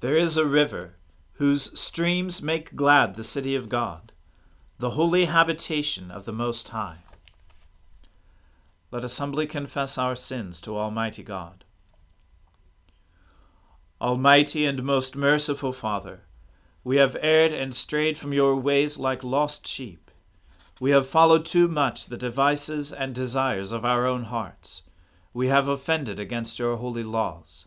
There is a river whose streams make glad the city of God, the holy habitation of the Most High. Let us humbly confess our sins to Almighty God. Almighty and most merciful Father, we have erred and strayed from your ways like lost sheep. We have followed too much the devices and desires of our own hearts. We have offended against your holy laws.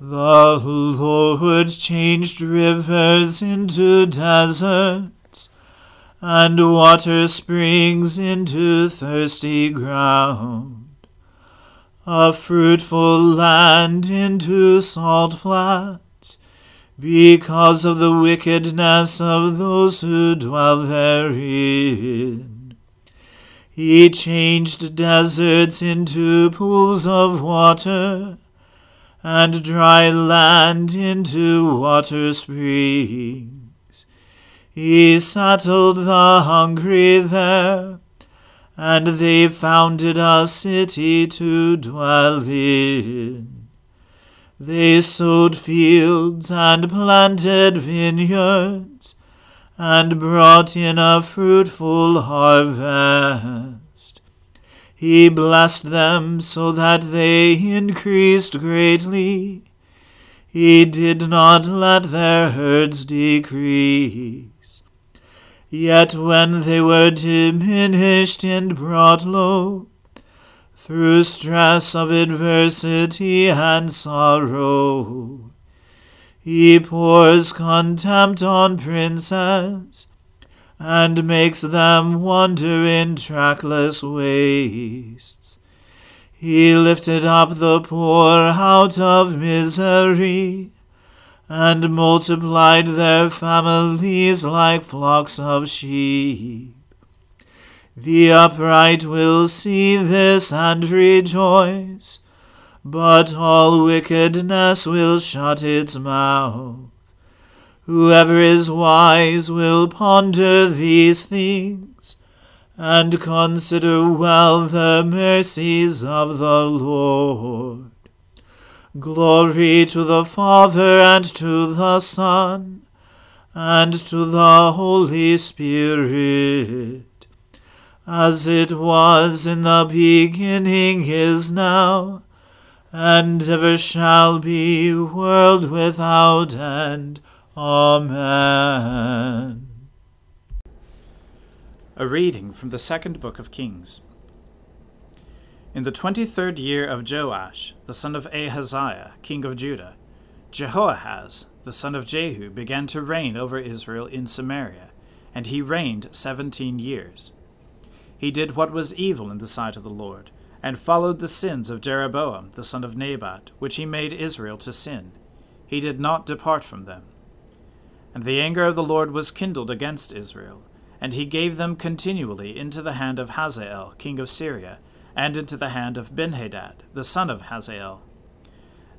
The Lord changed rivers into deserts, and water springs into thirsty ground, a fruitful land into salt flats because of the wickedness of those who dwell therein. He changed deserts into pools of water, and dry land into water springs. He settled the hungry there, and they founded a city to dwell in. They sowed fields and planted vineyards, and brought in a fruitful harvest. He blessed them so that they increased greatly. He did not let their herds decrease. Yet when they were diminished and brought low, through stress of adversity and sorrow. He pours contempt on princes and makes them wander in trackless wastes. He lifted up the poor out of misery and multiplied their families like flocks of sheep. The upright will see this and rejoice, but all wickedness will shut its mouth. Whoever is wise will ponder these things, and consider well the mercies of the Lord. Glory to the Father and to the Son and to the Holy Spirit, as it was in the beginning is now, and ever shall be, world without end. Amen. A reading from the second book of Kings. In the twenty third year of Joash, the son of Ahaziah, king of Judah, Jehoahaz, the son of Jehu, began to reign over Israel in Samaria, and he reigned seventeen years. He did what was evil in the sight of the Lord, and followed the sins of Jeroboam, the son of Nebat, which he made Israel to sin. He did not depart from them. And the anger of the Lord was kindled against Israel, and he gave them continually into the hand of Hazael, king of Syria, and into the hand of Benhadad, the son of Hazael.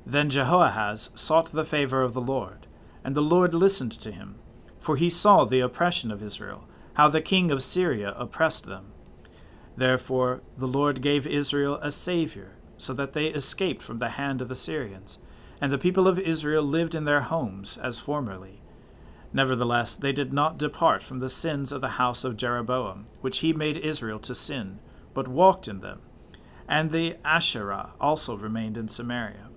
Then Jehoahaz sought the favor of the Lord, and the Lord listened to him, for he saw the oppression of Israel, how the king of Syria oppressed them. Therefore the Lord gave Israel a Saviour, so that they escaped from the hand of the Syrians, and the people of Israel lived in their homes as formerly. Nevertheless, they did not depart from the sins of the house of Jeroboam, which he made Israel to sin, but walked in them. And the Asherah also remained in Samaria.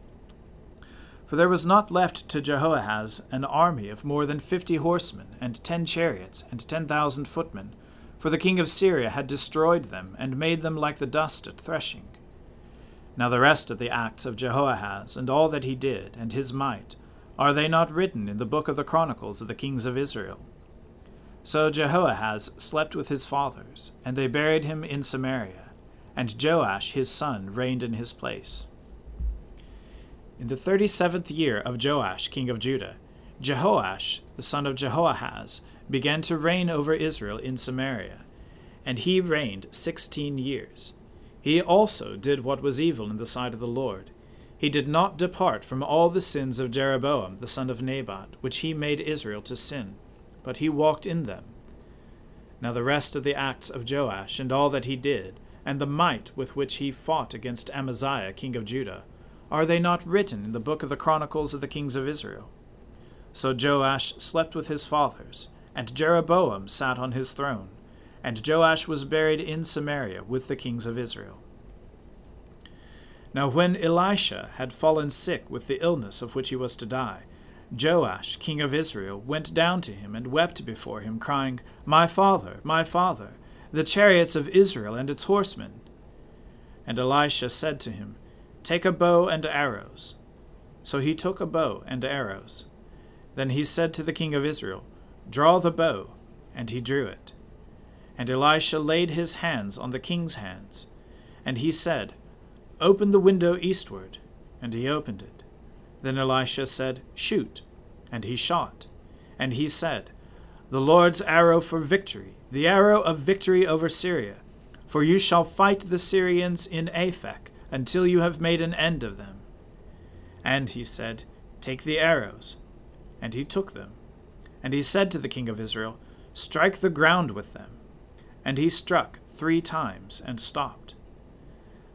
For there was not left to Jehoahaz an army of more than fifty horsemen, and ten chariots, and ten thousand footmen, for the king of Syria had destroyed them, and made them like the dust at threshing. Now the rest of the acts of Jehoahaz, and all that he did, and his might, are they not written in the book of the Chronicles of the kings of Israel? So Jehoahaz slept with his fathers, and they buried him in Samaria, and Joash his son reigned in his place. In the thirty seventh year of Joash king of Judah, Jehoash the son of Jehoahaz began to reign over Israel in Samaria, and he reigned sixteen years. He also did what was evil in the sight of the Lord he did not depart from all the sins of Jeroboam the son of Nebat, which he made Israel to sin, but he walked in them. Now the rest of the acts of Joash, and all that he did, and the might with which he fought against Amaziah king of Judah, are they not written in the book of the Chronicles of the kings of Israel? So Joash slept with his fathers, and Jeroboam sat on his throne, and Joash was buried in Samaria with the kings of Israel. Now when Elisha had fallen sick with the illness of which he was to die, Joash, king of Israel, went down to him and wept before him, crying, My father, my father, the chariots of Israel and its horsemen. And Elisha said to him, Take a bow and arrows. So he took a bow and arrows. Then he said to the king of Israel, Draw the bow. And he drew it. And Elisha laid his hands on the king's hands. And he said, Open the window eastward. And he opened it. Then Elisha said, Shoot. And he shot. And he said, The Lord's arrow for victory, the arrow of victory over Syria. For you shall fight the Syrians in Aphek until you have made an end of them. And he said, Take the arrows. And he took them. And he said to the king of Israel, Strike the ground with them. And he struck three times and stopped.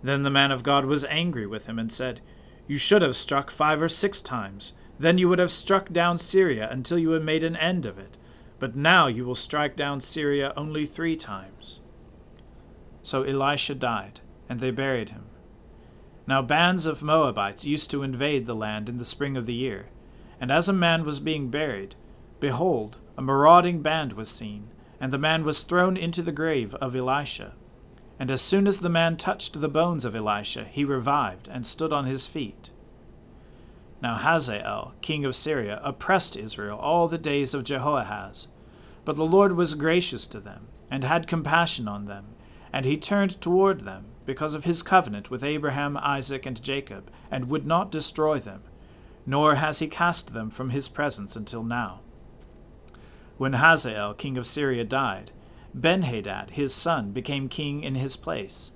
Then the man of God was angry with him and said, You should have struck five or six times. Then you would have struck down Syria until you had made an end of it. But now you will strike down Syria only three times. So Elisha died, and they buried him. Now bands of Moabites used to invade the land in the spring of the year. And as a man was being buried, behold, a marauding band was seen, and the man was thrown into the grave of Elisha. And as soon as the man touched the bones of Elisha, he revived and stood on his feet. Now Hazael, king of Syria, oppressed Israel all the days of Jehoahaz. But the Lord was gracious to them, and had compassion on them, and he turned toward them, because of his covenant with Abraham, Isaac, and Jacob, and would not destroy them, nor has he cast them from his presence until now. When Hazael, king of Syria, died, Benhadad, his son, became king in his place.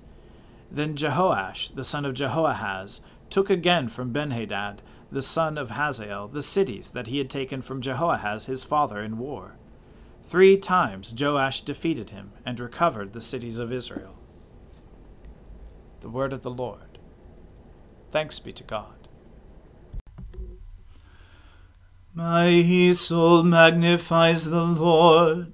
Then Jehoash, the son of Jehoahaz, took again from Benhadad the son of Hazael, the cities that he had taken from Jehoahaz his father in war. Three times Joash defeated him and recovered the cities of Israel. The word of the Lord. Thanks be to God. My soul magnifies the Lord.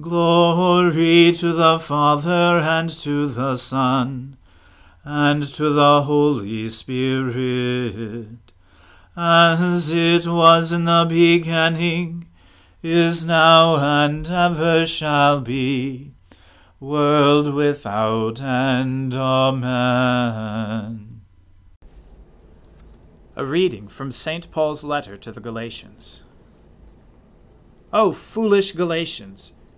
Glory to the Father and to the Son and to the Holy Spirit, as it was in the beginning, is now, and ever shall be, world without end. Amen. A reading from St. Paul's letter to the Galatians. O foolish Galatians!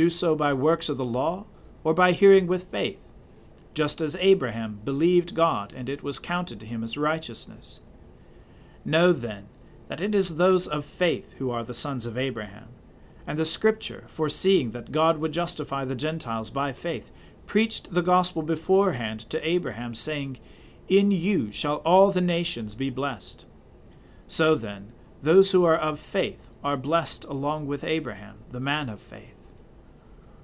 do so by works of the law, or by hearing with faith, just as Abraham believed God, and it was counted to him as righteousness. Know then that it is those of faith who are the sons of Abraham. And the Scripture, foreseeing that God would justify the Gentiles by faith, preached the gospel beforehand to Abraham, saying, In you shall all the nations be blessed. So then, those who are of faith are blessed along with Abraham, the man of faith.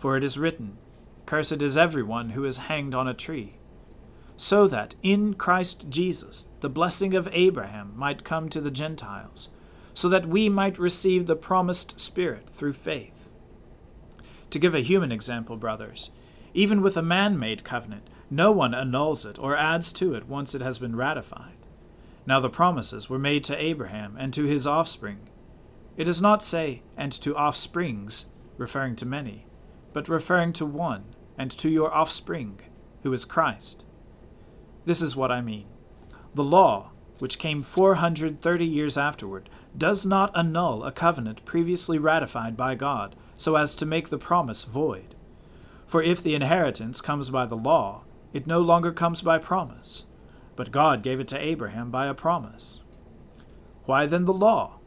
for it is written, Cursed is everyone who is hanged on a tree. So that in Christ Jesus the blessing of Abraham might come to the Gentiles, so that we might receive the promised Spirit through faith. To give a human example, brothers, even with a man made covenant, no one annuls it or adds to it once it has been ratified. Now the promises were made to Abraham and to his offspring. It does not say, and to offsprings, referring to many but referring to one, and to your offspring, who is Christ. This is what I mean. The law, which came 430 years afterward, does not annul a covenant previously ratified by God, so as to make the promise void. For if the inheritance comes by the law, it no longer comes by promise, but God gave it to Abraham by a promise. Why then the law?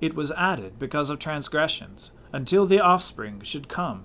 It was added because of transgressions, until the offspring should come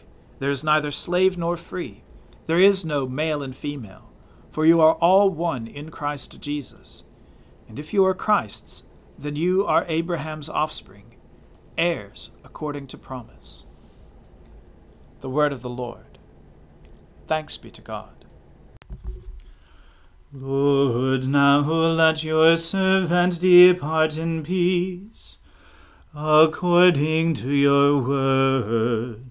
there is neither slave nor free, there is no male and female, for you are all one in Christ Jesus. And if you are Christ's, then you are Abraham's offspring, heirs according to promise. The word of the Lord. Thanks be to God. Lord, now let your servant depart in peace, according to your word.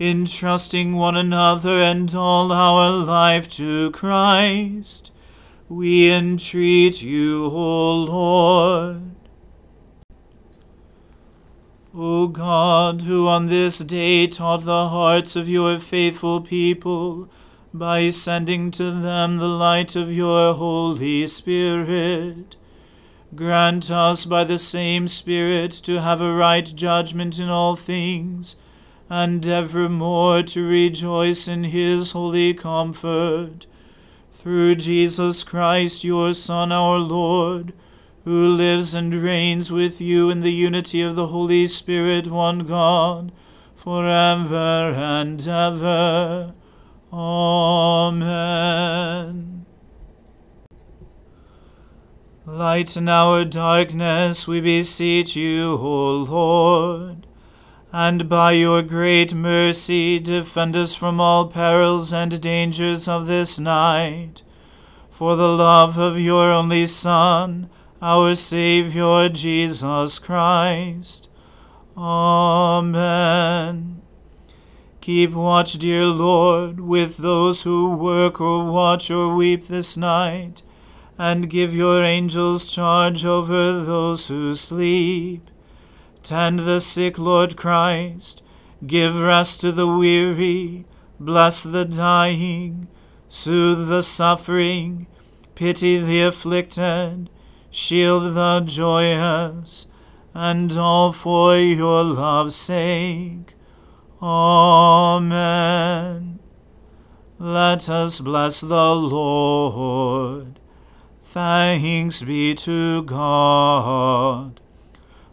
entrusting one another and all our life to Christ. We entreat you, O Lord. O God, who on this day taught the hearts of your faithful people, by sending to them the light of your Holy Spirit, grant us by the same Spirit to have a right judgment in all things, and evermore to rejoice in his holy comfort. Through Jesus Christ, your Son, our Lord, who lives and reigns with you in the unity of the Holy Spirit, one God, for ever and ever. Amen. Lighten our darkness, we beseech you, O Lord. And by your great mercy, defend us from all perils and dangers of this night. For the love of your only Son, our Saviour Jesus Christ. Amen. Keep watch, dear Lord, with those who work or watch or weep this night and give your angels charge over those who sleep. Tend the sick, Lord Christ. Give rest to the weary. Bless the dying. Soothe the suffering. Pity the afflicted. Shield the joyous. And all for your love's sake. Amen. Let us bless the Lord. Thanks be to God.